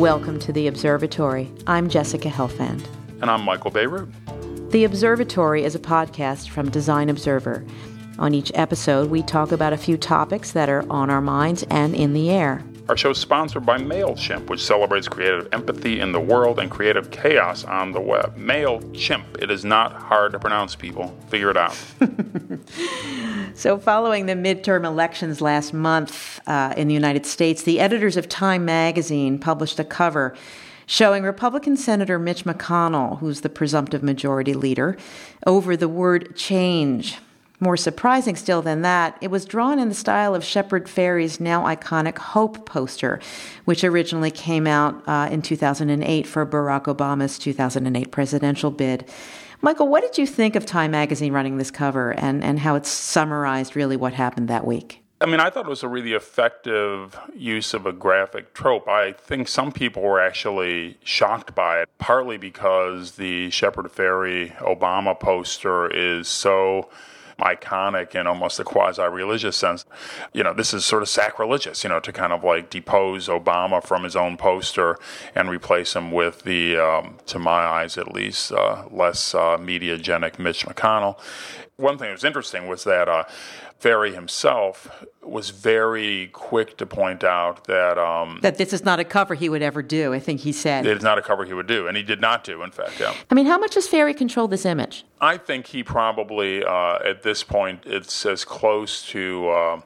Welcome to The Observatory. I'm Jessica Helfand. And I'm Michael Bierut. The Observatory is a podcast from Design Observer. On each episode, we talk about a few topics that are on our minds and in the air. Our show is sponsored by MailChimp, which celebrates creative empathy in the world and creative chaos on the web. MailChimp. It is not hard to pronounce, people. Figure it out. so, following the midterm elections last month uh, in the United States, the editors of Time magazine published a cover showing Republican Senator Mitch McConnell, who's the presumptive majority leader, over the word change. More surprising still than that, it was drawn in the style of Shepard Fairey's now iconic Hope poster, which originally came out uh, in 2008 for Barack Obama's 2008 presidential bid. Michael, what did you think of Time magazine running this cover and, and how it summarized really what happened that week? I mean, I thought it was a really effective use of a graphic trope. I think some people were actually shocked by it, partly because the Shepard Fairey Obama poster is so iconic in almost a quasi religious sense. You know, this is sort of sacrilegious, you know, to kind of like depose Obama from his own poster and replace him with the, um, to my eyes at least, uh, less uh, mediagenic Mitch McConnell. One thing that was interesting was that uh, Fairey himself was very quick to point out that um, that this is not a cover he would ever do. I think he said it is not a cover he would do, and he did not do. In fact, yeah. I mean, how much does Fairey control this image? I think he probably, uh, at this point, it's as close to. Uh,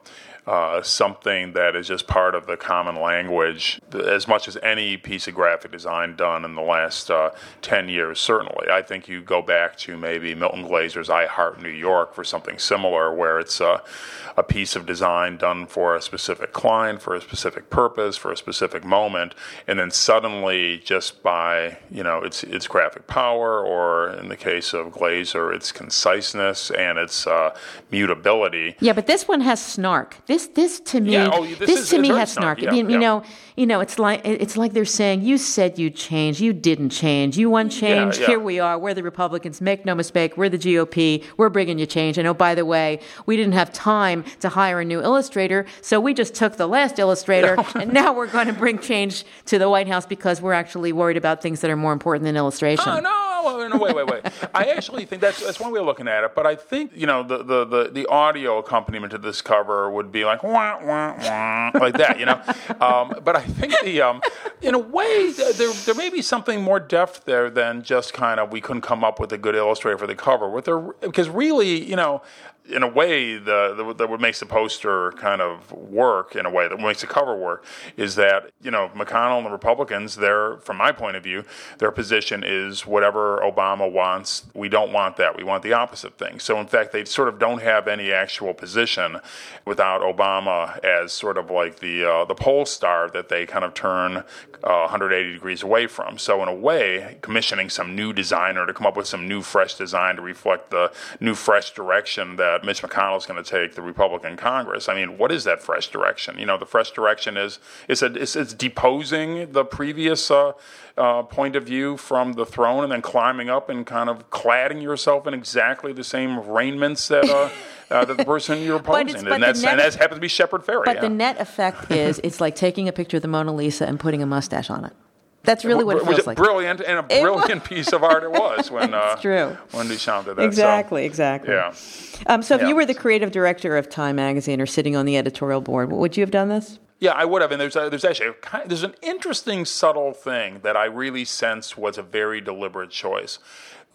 uh, something that is just part of the common language as much as any piece of graphic design done in the last uh, 10 years, certainly. I think you go back to maybe Milton Glaser's I Heart New York for something similar, where it's uh, a piece of design done for a specific client, for a specific purpose, for a specific moment, and then suddenly, just by you know its its graphic power, or in the case of Glaser, its conciseness and its uh, mutability. Yeah, but this one has snark. This this this to me, yeah, oh, this, this is, to me has snark. Yeah, you, yeah. know, you know, it's like it's like they're saying, "You said you'd change, you didn't change. You want change. Here we are. We're the Republicans. Make no mistake, we're the GOP. We're bringing you change." And oh, by the way, we didn't have time to hire a new illustrator, so we just took the last illustrator, and now we're going to bring change to the White House because we're actually worried about things that are more important than illustration. Oh no, no, wait, wait, wait. I actually think that's that's one way of looking at it. But I think you know the the the, the audio accompaniment to this cover would be like wah wah wah like that, you know. Um, but I think the um, in a way there there may be something more depth there than just kind of we couldn't come up with a good illustrator for the cover. What there because really you know in a way, the, the, the, what makes the poster kind of work in a way that makes the cover work is that you know McConnell and the Republicans, their from my point of view, their position is whatever Obama wants. We don't want that. We want the opposite thing. So in fact, they sort of don't have any actual position without Obama as sort of like the uh, the pole star that they kind of turn uh, 180 degrees away from. So in a way, commissioning some new designer to come up with some new fresh design to reflect the new fresh direction that Mitch McConnell is going to take the Republican Congress. I mean, what is that fresh direction? You know, the fresh direction is is it, it's, it's deposing the previous uh, uh, point of view from the throne and then climbing up and kind of cladding yourself in exactly the same raiments that. Uh, that the person you're opposing, and, that's, and that happens to be Shepard Fairey. But yeah. the net effect is it's like taking a picture of the Mona Lisa and putting a mustache on it. That's really what it was. feels was like. Brilliant and a brilliant piece of art it was when uh, true. when Duchamp did that. Exactly, so, exactly. Yeah. Um, so if yeah. you were the creative director of Time Magazine or sitting on the editorial board, would you have done this? Yeah, I would have. And there's a, there's actually a, there's an interesting subtle thing that I really sense was a very deliberate choice.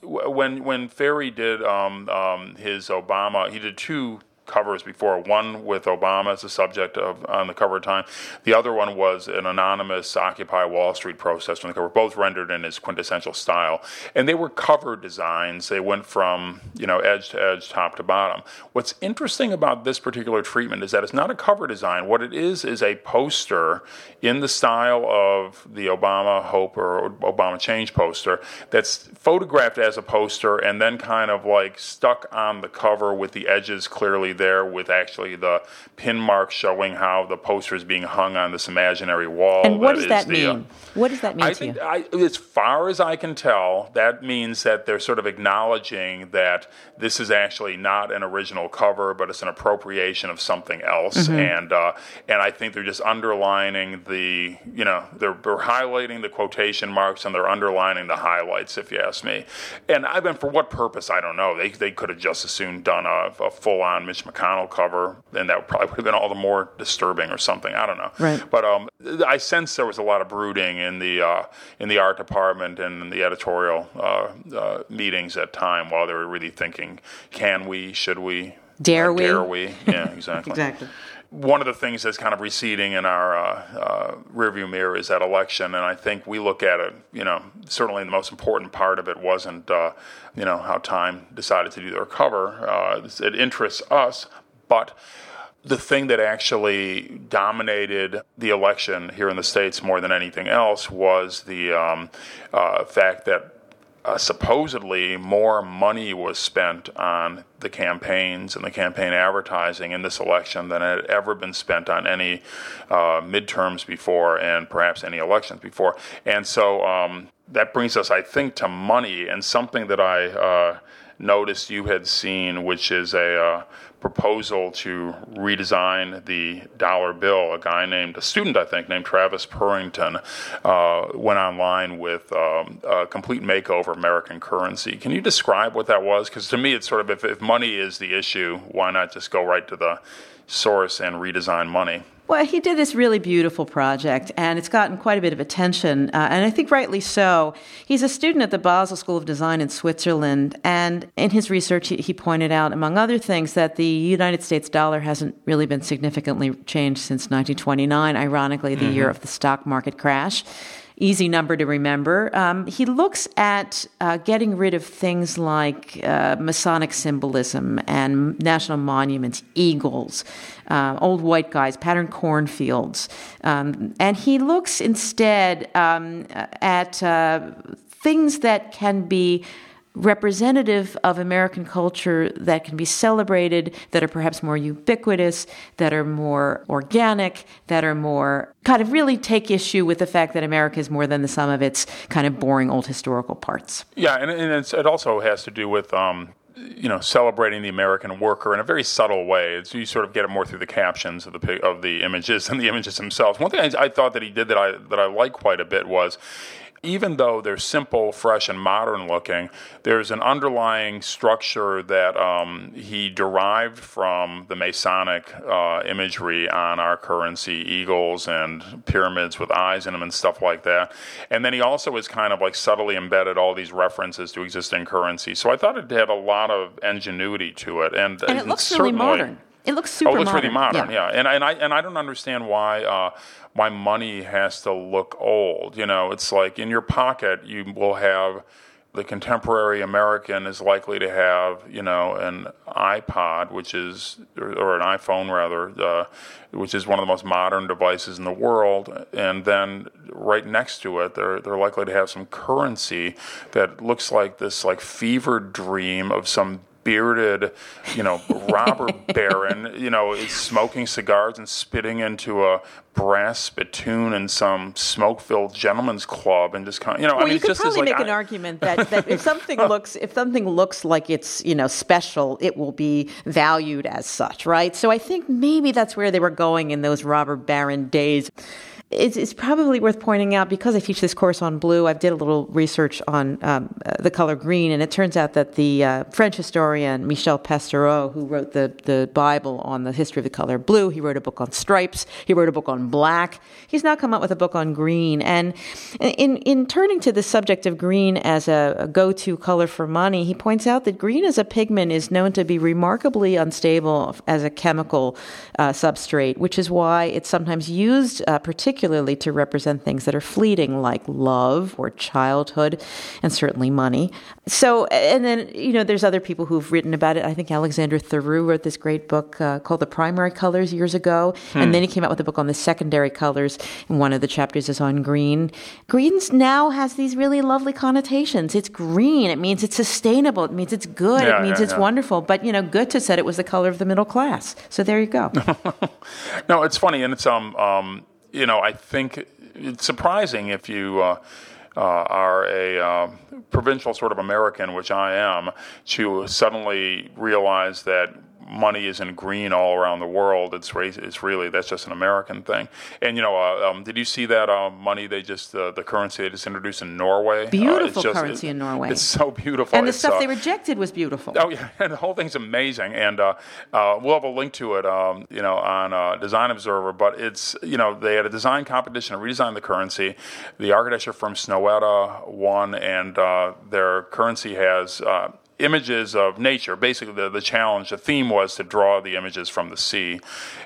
When when Fairey did um, um, his Obama, he did two covers before. One with Obama as the subject of on the cover Time. The other one was an anonymous Occupy Wall Street protest on the cover, both rendered in his quintessential style. And they were cover designs. They went from you know edge to edge, top to bottom. What's interesting about this particular treatment is that it's not a cover design. What it is is a poster in the style of the Obama Hope or Obama Change poster that's photographed as a poster and then kind of like stuck on the cover with the edges clearly there with actually the pin mark showing how the poster is being hung on this imaginary wall. And what does that the, uh, mean? what does that mean I to think, you? I, as far as I can tell, that means that they're sort of acknowledging that this is actually not an original cover, but it's an appropriation of something else. Mm-hmm. And uh, and I think they're just underlining the, you know, they're, they're highlighting the quotation marks and they're underlining the highlights, if you ask me. And I've been for what purpose? I don't know. They they could have just as soon done a, a full on Mitch McConnell cover, and that probably would have been all the more disturbing or something. I don't know. Right. But um, I sense there was a lot of brooding in the uh, in the art department and in the editorial uh, uh, meetings at time while they were really thinking, can we, should we, Dare we? Dare we? Yeah, exactly. exactly. One of the things that's kind of receding in our uh, uh, rearview mirror is that election, and I think we look at it. You know, certainly the most important part of it wasn't, uh, you know, how Time decided to do their cover. Uh, it interests us, but the thing that actually dominated the election here in the states more than anything else was the um, uh, fact that uh, supposedly more money was spent on the campaigns and the campaign advertising in this election than had ever been spent on any uh, midterms before and perhaps any elections before. And so um, that brings us, I think, to money and something that I uh, noticed you had seen, which is a uh, proposal to redesign the dollar bill. A guy named, a student, I think, named Travis Purrington, uh, went online with um, a complete makeover of American currency. Can you describe what that was? Because to me, it's sort of if, if money is the issue, why not just go right to the source and redesign money? Well, he did this really beautiful project, and it's gotten quite a bit of attention, uh, and I think rightly so. He's a student at the Basel School of Design in Switzerland, and in his research, he, he pointed out, among other things, that the United States dollar hasn't really been significantly changed since 1929, ironically, the year of the stock market crash easy number to remember. Um, he looks at uh, getting rid of things like uh, Masonic symbolism and national monuments, eagles, uh, old white guys, patterned cornfields. Um, and he looks instead um, at uh, things that can be representative of American culture that can be celebrated, that are perhaps more ubiquitous, that are more organic, that are more kind of really take issue with the fact that America is more than the sum of its kind of boring old historical parts. Yeah, and, and it also has to do with. Um, you know, celebrating the American worker in a very subtle way. It's, you sort of get it more through the captions of the of the images than the images themselves. One thing I, I thought that he did that I that I like quite a bit was even though they're simple, fresh, and modern looking, there's an underlying structure that um, he derived from the Masonic uh, imagery on our currency, eagles and pyramids with eyes in them and stuff like that. And then he also has kind of like subtly embedded all these references to existing currency. So I thought it had a lot of ingenuity to it, and, and it looks really modern. It looks super. Oh, it looks modern. really modern, yeah. yeah. And and I and I don't understand why uh, why money has to look old. You know, it's like in your pocket you will have the contemporary American is likely to have, you know, an iPod, which is, or, or an iPhone rather, uh, which is one of the most modern devices in the world, and then right next to it, they're they're likely to have some currency that looks like this like fever dream of some bearded, you know, robber baron, you know, smoking cigars and spitting into a brass spittoon in some smoke-filled gentleman's club, and just kind of, you know, Well, I mean, you could just probably like, make an argument that, that if something looks if something looks like it's you know special, it will be valued as such, right? So I think maybe that's where they were going in those robber baron days. It's, it's probably worth pointing out because I teach this course on blue. I did a little research on um, uh, the color green, and it turns out that the uh, French historian Michel Pastoureau, who wrote the the Bible on the history of the color blue, he wrote a book on stripes. He wrote a book on black. He's now come up with a book on green. And in in turning to the subject of green as a, a go to color for money, he points out that green as a pigment is known to be remarkably unstable as a chemical uh, substrate, which is why it's sometimes used, uh, particularly particularly to represent things that are fleeting, like love or childhood, and certainly money. So, and then, you know, there's other people who've written about it. I think Alexander Theroux wrote this great book uh, called The Primary Colors years ago. Hmm. And then he came out with a book on the secondary colors. And one of the chapters is on green. Greens now has these really lovely connotations. It's green. It means it's sustainable. It means it's good. Yeah, it means yeah, it's yeah. wonderful. But, you know, Goethe said it was the color of the middle class. So there you go. no, it's funny. And it's, um, um, you know, I think it's surprising if you, uh, uh, are a uh, provincial sort of American, which I am, to suddenly realize that money isn't green all around the world. It's it's really that's just an American thing. And you know, uh, um, did you see that uh, money they just uh, the currency they just introduced in Norway? Uh, beautiful just, currency it, in Norway. It's so beautiful. And the it's, stuff they rejected was beautiful. Oh yeah, and the whole thing's amazing. And uh, we'll have a link to it, um, you know, on Design Observer. But it's you know they had a design competition to redesign the currency. The architecture firm Snøhetta won, and their currency has images of nature. Basically, the, the challenge, the theme was to draw the images from the sea,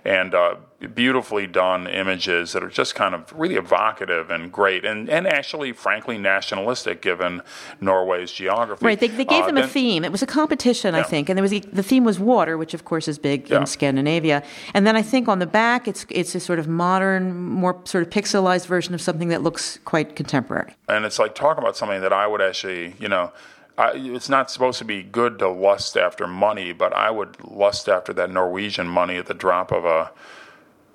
and uh, beautifully done images that are just kind of really evocative and great, and, and actually, frankly, nationalistic given Norway's geography. Right. They, they gave uh, them then, a theme. It was a competition, yeah. I think, and there was a, the theme was water, which of course is big yeah. in Scandinavia. And then I think on the back, it's it's a sort of modern, more sort of pixelized version of something that looks quite contemporary. And it's like talking about something that I would actually, you know I, it's not supposed to be good to lust after money, but I would lust after that Norwegian money at the drop of a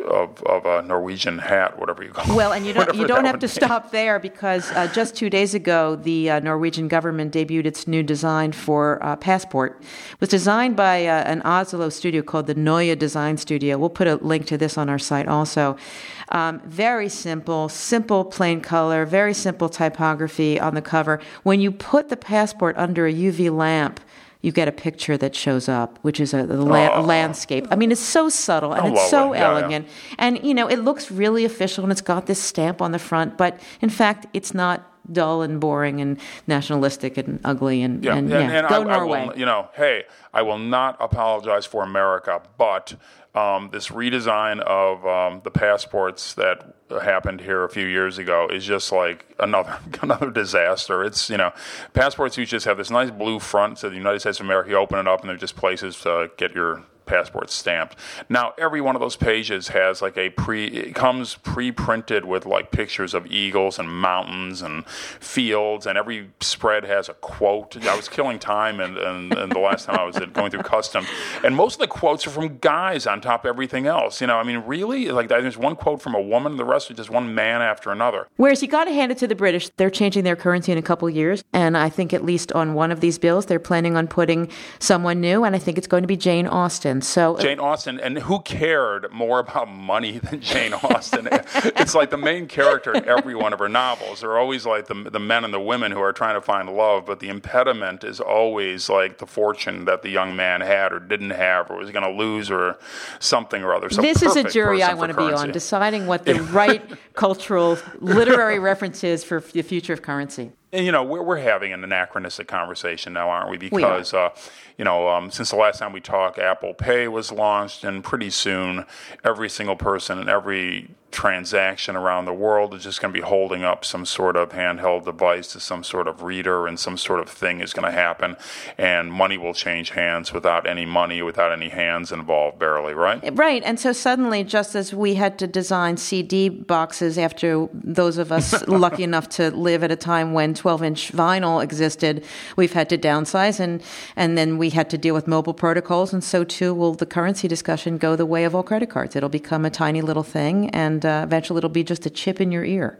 of, of a Norwegian hat, whatever you call it. Well, and you don't you don't have to be. stop there because uh, just two days ago, the uh, Norwegian government debuted its new design for uh, passport. It was designed by uh, an Oslo studio called the Neue Design Studio. We'll put a link to this on our site also. Um, very simple, simple plain color, very simple typography on the cover. When you put the passport under a UV lamp, you get a picture that shows up, which is a, a, la- oh. landscape. I mean, it's so subtle and it's so yeah, elegant. Yeah. And, you know, it looks really official and it's got this stamp on the front, but in fact, it's not dull and boring and nationalistic and ugly and, yeah. and, and, and go I, Norway. I will, you know, hey, I will not apologize for America, but um, this redesign of um, the passports that happened here a few years ago is just like another another disaster. It's you know, passports you just have this nice blue front to the United States of America. You open it up and they're just places to get your passport stamped. Now, every one of those pages has like a pre, it comes pre printed with like pictures of eagles and mountains and fields, and every spread has a quote. I was killing time and, and, and the last time I was going through customs, and most of the quotes are from guys on top of everything else. You know, I mean, really? Like, there's one quote from a woman, the rest are just one man after another. Whereas you got to hand it to the British. They're changing their currency in a couple years, and I think at least on one of these bills, they're planning on putting someone new, and I think it's going to be Jane Austen. So uh, Jane Austen, and who cared more about money than Jane Austen? it's like the main character in every one of her novels. They're always like the the men and the women who are trying to find love, but the impediment is always like the fortune that the young man had or didn't have, or was going to lose, or something or other. So this is a jury I want to be on, deciding what the right cultural literary reference is for the future of currency. And, you know, we're, we're having an anachronistic conversation now, aren't we? Because, we uh, you know, um, since the last time we talked, Apple Pay was launched, and pretty soon every single person and every transaction around the world is just going to be holding up some sort of handheld device to some sort of reader and some sort of thing is going to happen. And money will change hands without any money without any hands involved barely right? Eh, right and so suddenly just as we had to design cd boxes after those of us lucky enough to live at a time when 12 inch vinyl existed we've had to downsize and and then we had to deal with mobile protocols and so too will the currency discussion go the way of all credit cards. It'll become a tiny little thing and and uh, eventually it'll be just a chip in your ear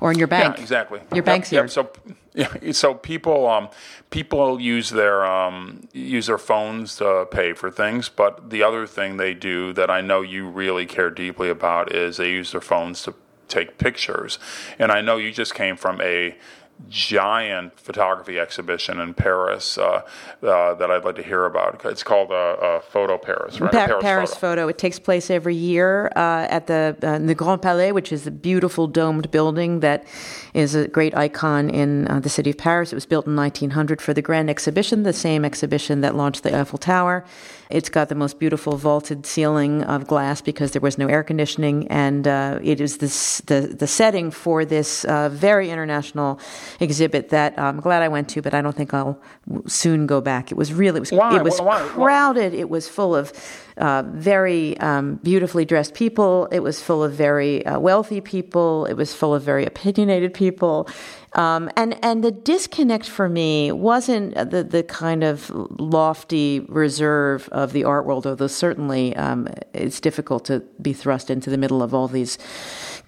or in your bank. Yeah, exactly. Your bank's yep, ear. So, yeah, so people um, people use their um, use their phones to pay for things, but the other thing they do that I know you really care deeply about is they use their phones to take pictures. And I know you just came from a giant photography exhibition in Paris uh, uh, that I'd like to hear about. It's called uh, uh Photo Paris, right? Pa- Paris, Paris photo. photo. It takes place every year uh, at the, uh, the Grand Palais, which is a beautiful domed building that is a great icon in the city of Paris. It was built in 1900 for the Grand Exhibition, the same exhibition that launched the Eiffel Tower. It's got the most beautiful vaulted ceiling of glass because there was no air conditioning, and uh, it is this, the the setting for this uh, very international exhibit that I'm glad I went to, but I don't think I'll soon go back. It was really it was why? it was why? crowded. Why? It was full of uh, very um, beautifully dressed people. It was full of very uh, wealthy people. It was full of very opinionated people. Um, and and the disconnect for me wasn't the the kind of lofty reserve of the art world, although certainly um, it's difficult to be thrust into the middle of all these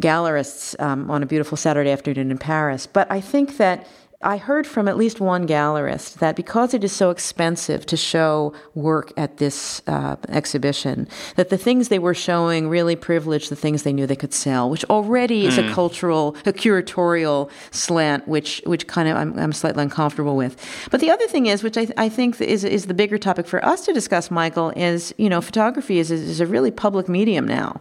gallerists um, on a beautiful Saturday afternoon in Paris. But I think that I heard from at least one gallerist that because it is so expensive to show work at this uh, exhibition, that the things they were showing really privileged the things they knew they could sell, which already mm. is a hmm. cultural, a curatorial slant, which which kind of I'm, I'm, slightly uncomfortable with. But the other thing is, which I, I think is is the bigger topic for us to discuss, Michael, is you know photography is is a really public medium now,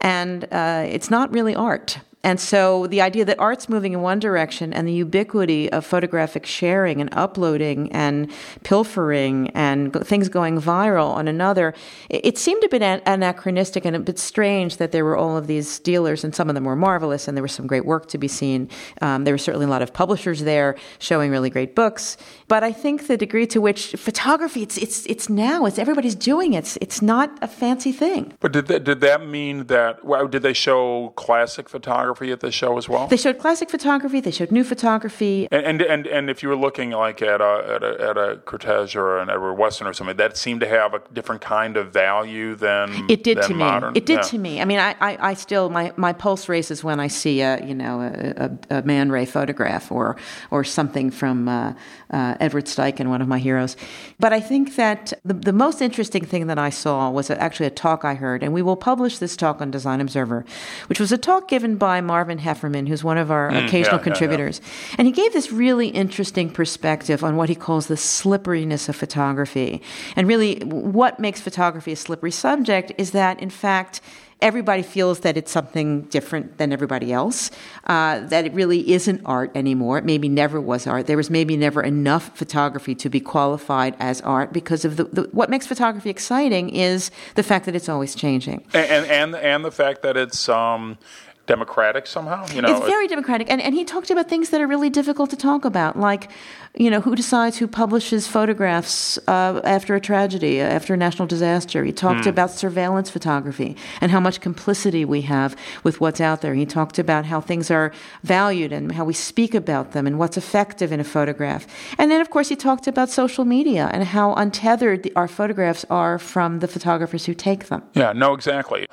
and uh, it's not really art. And so the idea that art's moving in one direction and the ubiquity of photographic sharing and uploading and pilfering and things going viral on another, it, seemed a bit anachronistic and a bit strange that there were all of these dealers, and some of them were marvelous, and there was some great work to be seen. Um, there were certainly a lot of publishers there showing really great books. But I think the degree to which photography, it's it's it's now, it's everybody's doing it. It's, it's not a fancy thing. But did that, did that mean that? Well, did they show classic photography? Photography at the show as well? They showed classic photography. They showed new photography. And and and, and if you were looking like at a, at a at a Kertész or an Edward Weston or something, that seemed to have a different kind of value than it did than to modern. me. It did yeah. to me. I mean, I, I, I, still my, my pulse races when I see a you know a, a, a Man Ray photograph or or something from uh, uh, Edward Steichen, one of my heroes. But I think that the the most interesting thing that I saw was actually a talk I heard, and we will publish this talk on Design Observer, which was a talk given by Marvin Heiferman, who's one of our mm, occasional yeah, contributors. Yeah, yeah. And he gave this really interesting perspective on what he calls the slipperiness of photography. And really, what makes photography a slippery subject is that, in fact, everybody feels that it's something different than everybody else, uh, that it really isn't art anymore. It maybe never was art. There was maybe never enough photography to be qualified as art because of the, the what makes photography exciting is the fact that it's always changing. And, and, and the fact that it's. Um, democratic somehow. You know, it's very democratic, and and he talked about things that are really difficult to talk about, like you know who decides who publishes photographs uh, after a tragedy, uh, after a national disaster. He talked mm. about surveillance photography and how much complicity we have with what's out there. He talked about how things are valued and how we speak about them and what's effective in a photograph. And then, of course, he talked about social media and how untethered the, our photographs are from the photographers who take them. Yeah, no, exactly.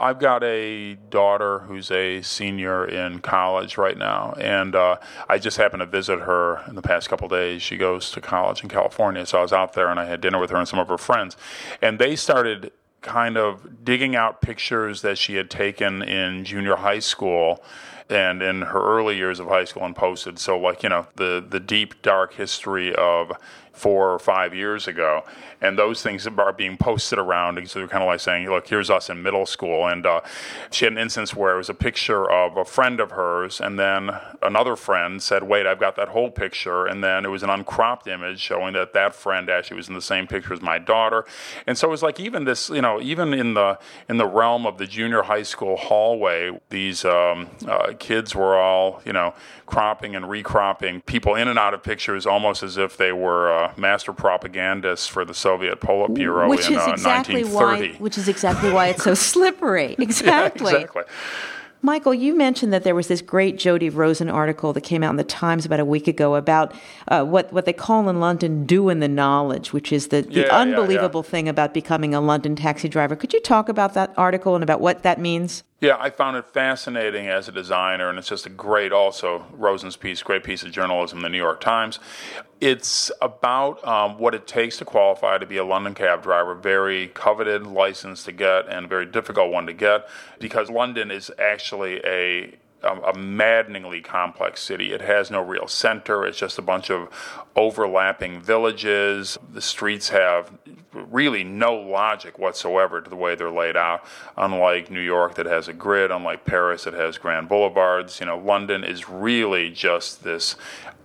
I've got a daughter who's a senior in college right now, and uh, I just happened to visit her in the past couple days. She goes to college in California, so I was out there and I had dinner with her and some of her friends, and they started kind of digging out pictures that she had taken in junior high school and in her early years of high school and posted so like you know the the deep dark history of four or five years ago, and those things are being posted around. So they're kind of like saying, "Look, here's us in middle school." And uh, she had an instance where it was a picture of a friend of hers, and then another friend said, "Wait, I've got that whole picture," and then it was an uncropped image showing that that friend actually was in the same picture as my daughter. And so it was like even this, you know, even in the in the realm of the junior high school hallway, these um, uh, kids were all, you know, cropping and recropping people in and out of pictures almost as if they were. Uh, master propagandists for the Soviet Politburo which in is uh, exactly 1930. Why, which is exactly why it's so slippery. Exactly. Yeah, exactly. Michael, you mentioned that there was this great Jody Rosen article that came out in the Times about a week ago about uh, what, what they call in London doing the knowledge, which is the, the yeah, unbelievable yeah, yeah. thing about becoming a London taxi driver. Could you talk about that article and about what that means? Yeah, I found it fascinating as a designer, and it's just a great, also, Rosen's piece, great piece of journalism the New York Times. It's about um, what it takes to qualify to be a London cab driver, very coveted license to get and very difficult one to get because London is actually a a, maddeningly complex city. It has no real center. It's just a bunch of overlapping villages. The streets have really no logic whatsoever to the way they're laid out. Unlike New York, that has a grid. Unlike Paris, that has grand boulevards. You know, London is really just this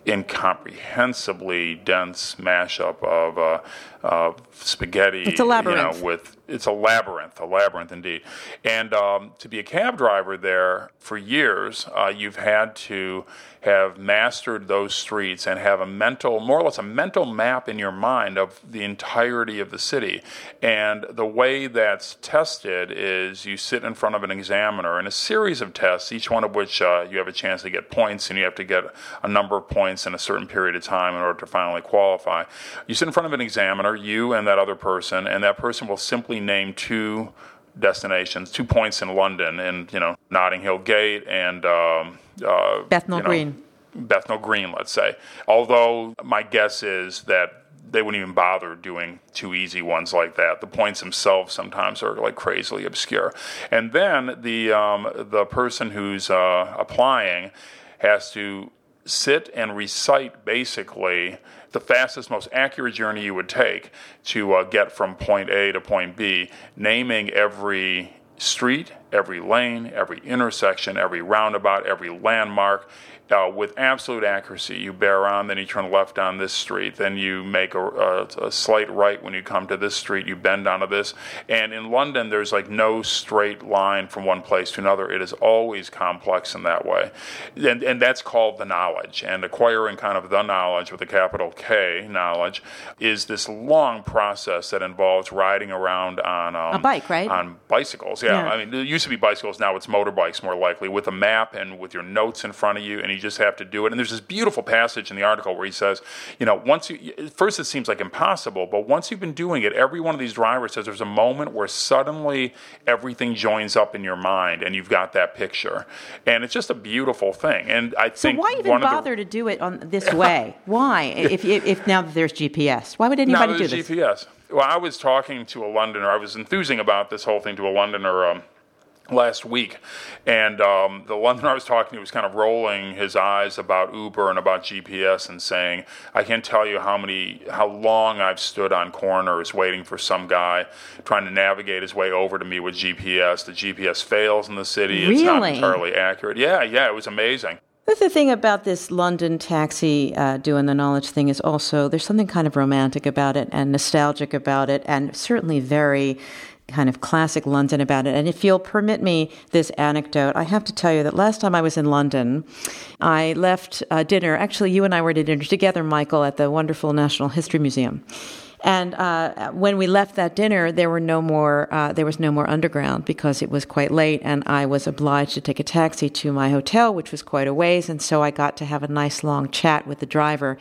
incomprehensibly dense mashup of uh, uh, spaghetti. It's a labyrinth. You know, with it's a labyrinth, a labyrinth indeed. And um, to be a cab driver there for years, uh, you've had to have mastered those streets and have a mental, more or less a mental map in your mind of the entirety of the city. And the way that's tested is you sit in front of an examiner in a series of tests, each one of which uh, you have a chance to get points, and you have to get a number of points in a certain period of time in order to finally qualify. You sit in front of an examiner, you and that other person, and that person will simply name two destinations, two points in London, and you know Notting Hill Gate and um, uh, Bethnal you know, Green. Bethnal Green, let's say. Although my guess is that they wouldn't even bother doing two easy ones like that. The points themselves sometimes are like crazily obscure. And then the um, the person who's uh, applying has to sit and recite basically the fastest, most accurate journey you would take to uh, get from point A to point B, naming every street, every lane, every intersection, every roundabout, every landmark, uh, with absolute accuracy. You bear on, then you turn left on this street, then you make a, a, a, slight right when you come to this street, you bend onto this. And in London, there's like no straight line from one place to another. It is always complex in that way. And, and that's called the knowledge. And acquiring kind of the knowledge with a capital K, knowledge, is this long process that involves riding around on um, a bike, right? On bicycles, yeah. yeah. I mean, it used to be bicycles, now it's motorbikes more likely, with a map and with your notes in front of you. And you just have to do it. And there's this beautiful passage in the article where he says, you know, once you, first it seems like impossible, but once you've been doing it, every one of these drivers says there's a moment where suddenly everything joins up in your mind and you've got that picture. And it's just a beautiful thing. And I so think. why even bother the, to do it on this way? why? If, if, if, now that there's GPS, why would anybody do this? GPS. Well, I was talking to a Londoner, I was enthusing about this whole thing to a Londoner. Um, last week, and um, the Londoner I was talking to was kind of rolling his eyes about Uber and about GPS and saying, "I can't tell you how many, how long I've stood on corners waiting for some guy trying to navigate his way over to me with GPS. The GPS fails in the city; really? it's not entirely accurate. Yeah, yeah, it was amazing." The thing about this London taxi uh, doing the knowledge thing is also there's something kind of romantic about it and nostalgic about it, and certainly very kind of classic London about it. And if you'll permit me this anecdote, I have to tell you that last time I was in London, I left uh, dinner. Actually, you and I were at dinner together, Michael, at the wonderful National History Museum. And uh, when we left that dinner, there were no more. Uh, there was no more underground because it was quite late, and I was obliged to take a taxi to my hotel, which was quite a ways. And so I got to have a nice long chat with the driver.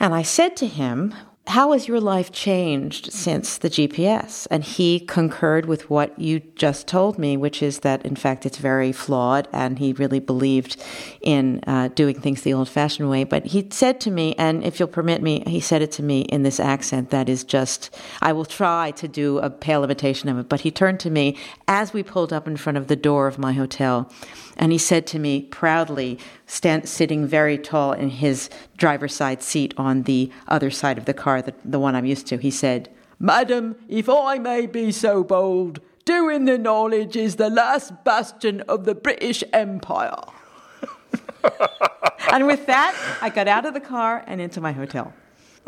And I said to him, how has your life changed since the GPS? And he concurred with what you just told me, which is that in fact it's very flawed, and he really believed in uh, doing things the old fashioned way. But he said to me, and if you'll permit me, he said it to me in this accent that is just, I will try to do a pale imitation of it. But he turned to me as we pulled up in front of the door of my hotel, and he said to me proudly, stand, sitting very tall in his driver's side seat on the other side of the car, the, the one I'm used to, he said, Madam, if I may be so bold, doing the knowledge is the last bastion of the British Empire. and with that, I got out of the car and into my hotel.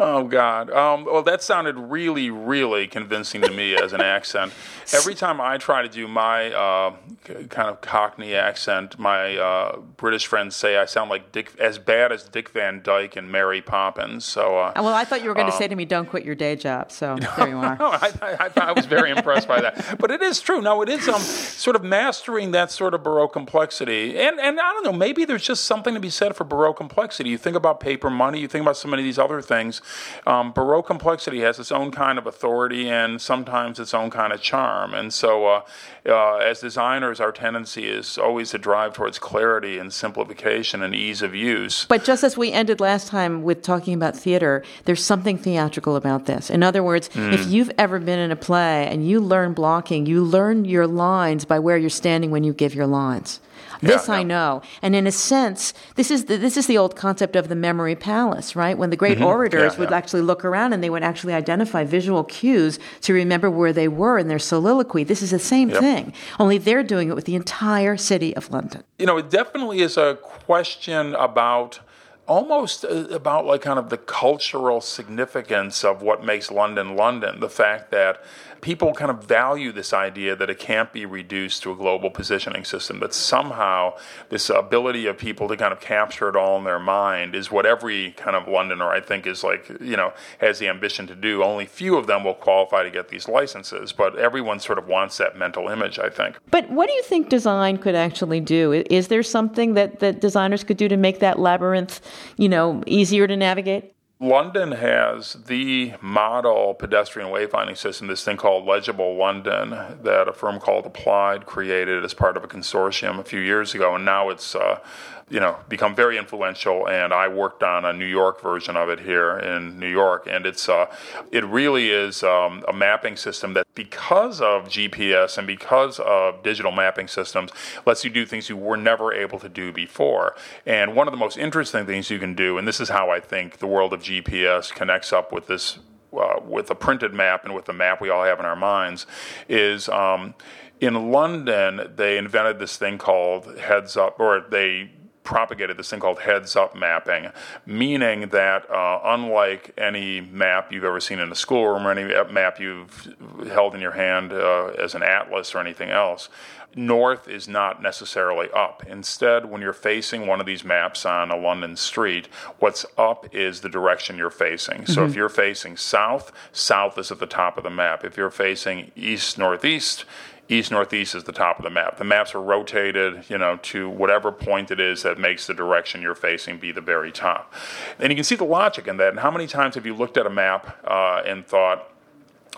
Oh God! Um, well, that sounded really, really convincing to me as an accent. Every time I try to do my uh, kind of Cockney accent, my uh, British friends say I sound like Dick, as bad as Dick Van Dyke and Mary Poppins. So, uh, well, I thought you were going to say to me, "Don't quit your day job." So there you are. no, I, I, I, was very impressed by that. But it is true. No, it is um, sort of mastering that sort of Baroque complexity, and and I don't know, maybe there's just something to be said for Baroque complexity. You think about paper money, you think about so many of these other things um, Baroque complexity has its own kind of authority and sometimes its own kind of charm. And so, uh, uh, as designers, our tendency is always to drive towards clarity and simplification and ease of use. But just as we ended last time with talking about theater, there's something theatrical about this. In other words, mm. if you've ever been in a play and you learn blocking, you learn your lines by where you're standing when you give your lines. This Yeah, I yeah. know, and in a sense, this is the, this is the old concept of the memory palace, right? When the great orators Mm-hmm. Yeah, would actually look around and they would actually identify visual cues to remember where they were in their soliloquy. This is the same Yep. thing, only they're doing it with the entire city of London. you know, it definitely is a question about almost uh, about like kind of the cultural significance of what makes London London. The fact that people kind of value this idea that it can't be reduced to a global positioning system, that somehow this ability of people to kind of capture it all in their mind is what every kind of Londoner, I think, is like, you know, has the ambition to do. Only few of them will qualify to get these licenses, but everyone sort of wants that mental image, I think. But what do you think design could actually do? Is there something that, that designers could do to make that labyrinth, you know, easier to navigate? London has the model pedestrian wayfinding system, this thing called Legible London, that a firm called Applied created as part of a consortium a few years ago, and now it's uh, you know become very influential. And I worked on a New York version of it here in New York, and it's uh, it really is um, a mapping system that, because of GPS and because of digital mapping systems, lets you do things you were never able to do before. And one of the most interesting things you can do, and this is how I think the world of connects up with this uh, with a printed map and with the map we all have in our minds, is um, in London they invented this thing called heads up, or they propagated this thing called heads up mapping, meaning that uh, unlike any map you've ever seen in a schoolroom or any map you've held in your hand uh, as an atlas or anything else, north is not necessarily up. Instead, when you're facing one of these maps on a London street, what's up is the direction you're facing. So if you're facing south, south is at the top of the map. If you're facing east northeast, east northeast is the top of the map. The maps are rotated, you know, to whatever point it is that makes the direction you're facing be the very top. And you can see the logic in that. And how many times have you looked at a map uh, and thought,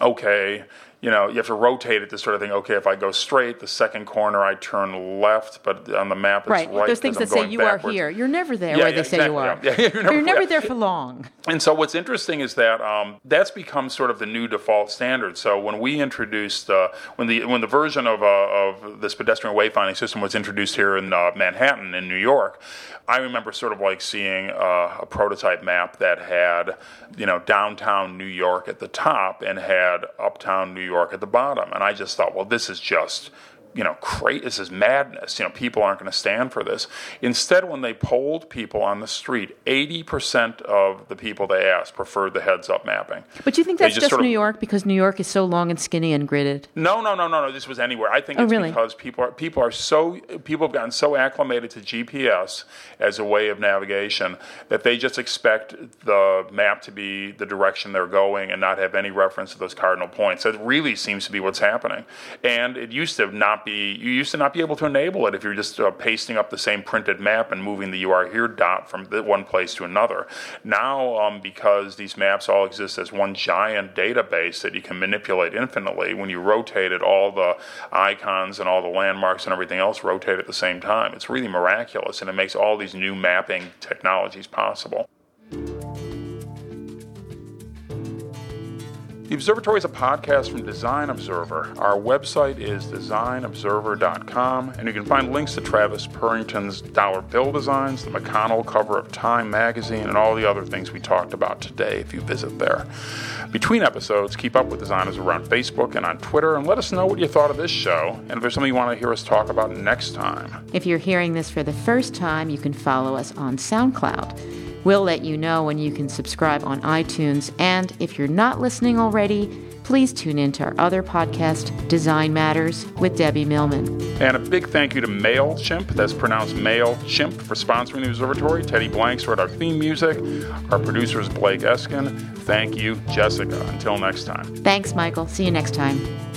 okay, you know, you have to rotate it to sort of think, okay, if I go straight, the second corner I turn left, but on the map it's Right. right. Those things that say you backwards. are here. You're never there Yeah, where yeah, they say you are. yeah. Yeah, you're never- you're never there for long. And so, what's interesting is that um, that's become sort of the new default standard. So, when we introduced, uh, when the when the version of, uh, of this pedestrian wayfinding system was introduced here in uh, Manhattan, in New York, I remember sort of like seeing uh, a prototype map that had, you know, downtown New York at the top and had uptown New York at the bottom, and I just thought, well, this is just you know, crazy. This is madness. You know, people aren't going to stand for this. Instead, when they polled people on the street, 80% of the people they asked preferred the heads up mapping. But do you think They that's just, of- New York because New York is so long and skinny and gridded? No, no, no, no, no. This was anywhere. I think Oh, it's really? because people are people are so people have gotten so acclimated to GPS as a way of navigation that they just expect the map to be the direction they're going and not have any reference to those cardinal points. That really seems to be what's happening. And it used to not be you used to not be able to enable it if you're just uh, pasting up the same printed map and moving the "you are here" dot from one place to another. Now, um, because these maps all exist as one giant database that you can manipulate infinitely, when you rotate it, all the icons and all the landmarks and everything else rotate at the same time. It's really miraculous, and it makes all these new mapping technologies possible. The Observatory is a podcast from Design Observer. Our website is designobserver.com, and you can find links to Travis Purrington's dollar bill designs, the McConnell cover of Time magazine, and all the other things we talked about today if you visit there. Between episodes, keep up with Designers around Facebook and on Twitter, and let us know what you thought of this show, and if there's something you want to hear us talk about next time. If you're hearing this for the first time, you can follow us on SoundCloud. We'll let you know when you can subscribe on iTunes. And if you're not listening already, please tune in to our other podcast, Design Matters, with Debbie Millman. And a big thank you to MailChimp, that's pronounced MailChimp, for sponsoring the Observatory. Teddy Blanks wrote our theme music. Our producer is Blake Eskin. Thank you, Jessica. Until next time. Thanks, Michael. See you next time.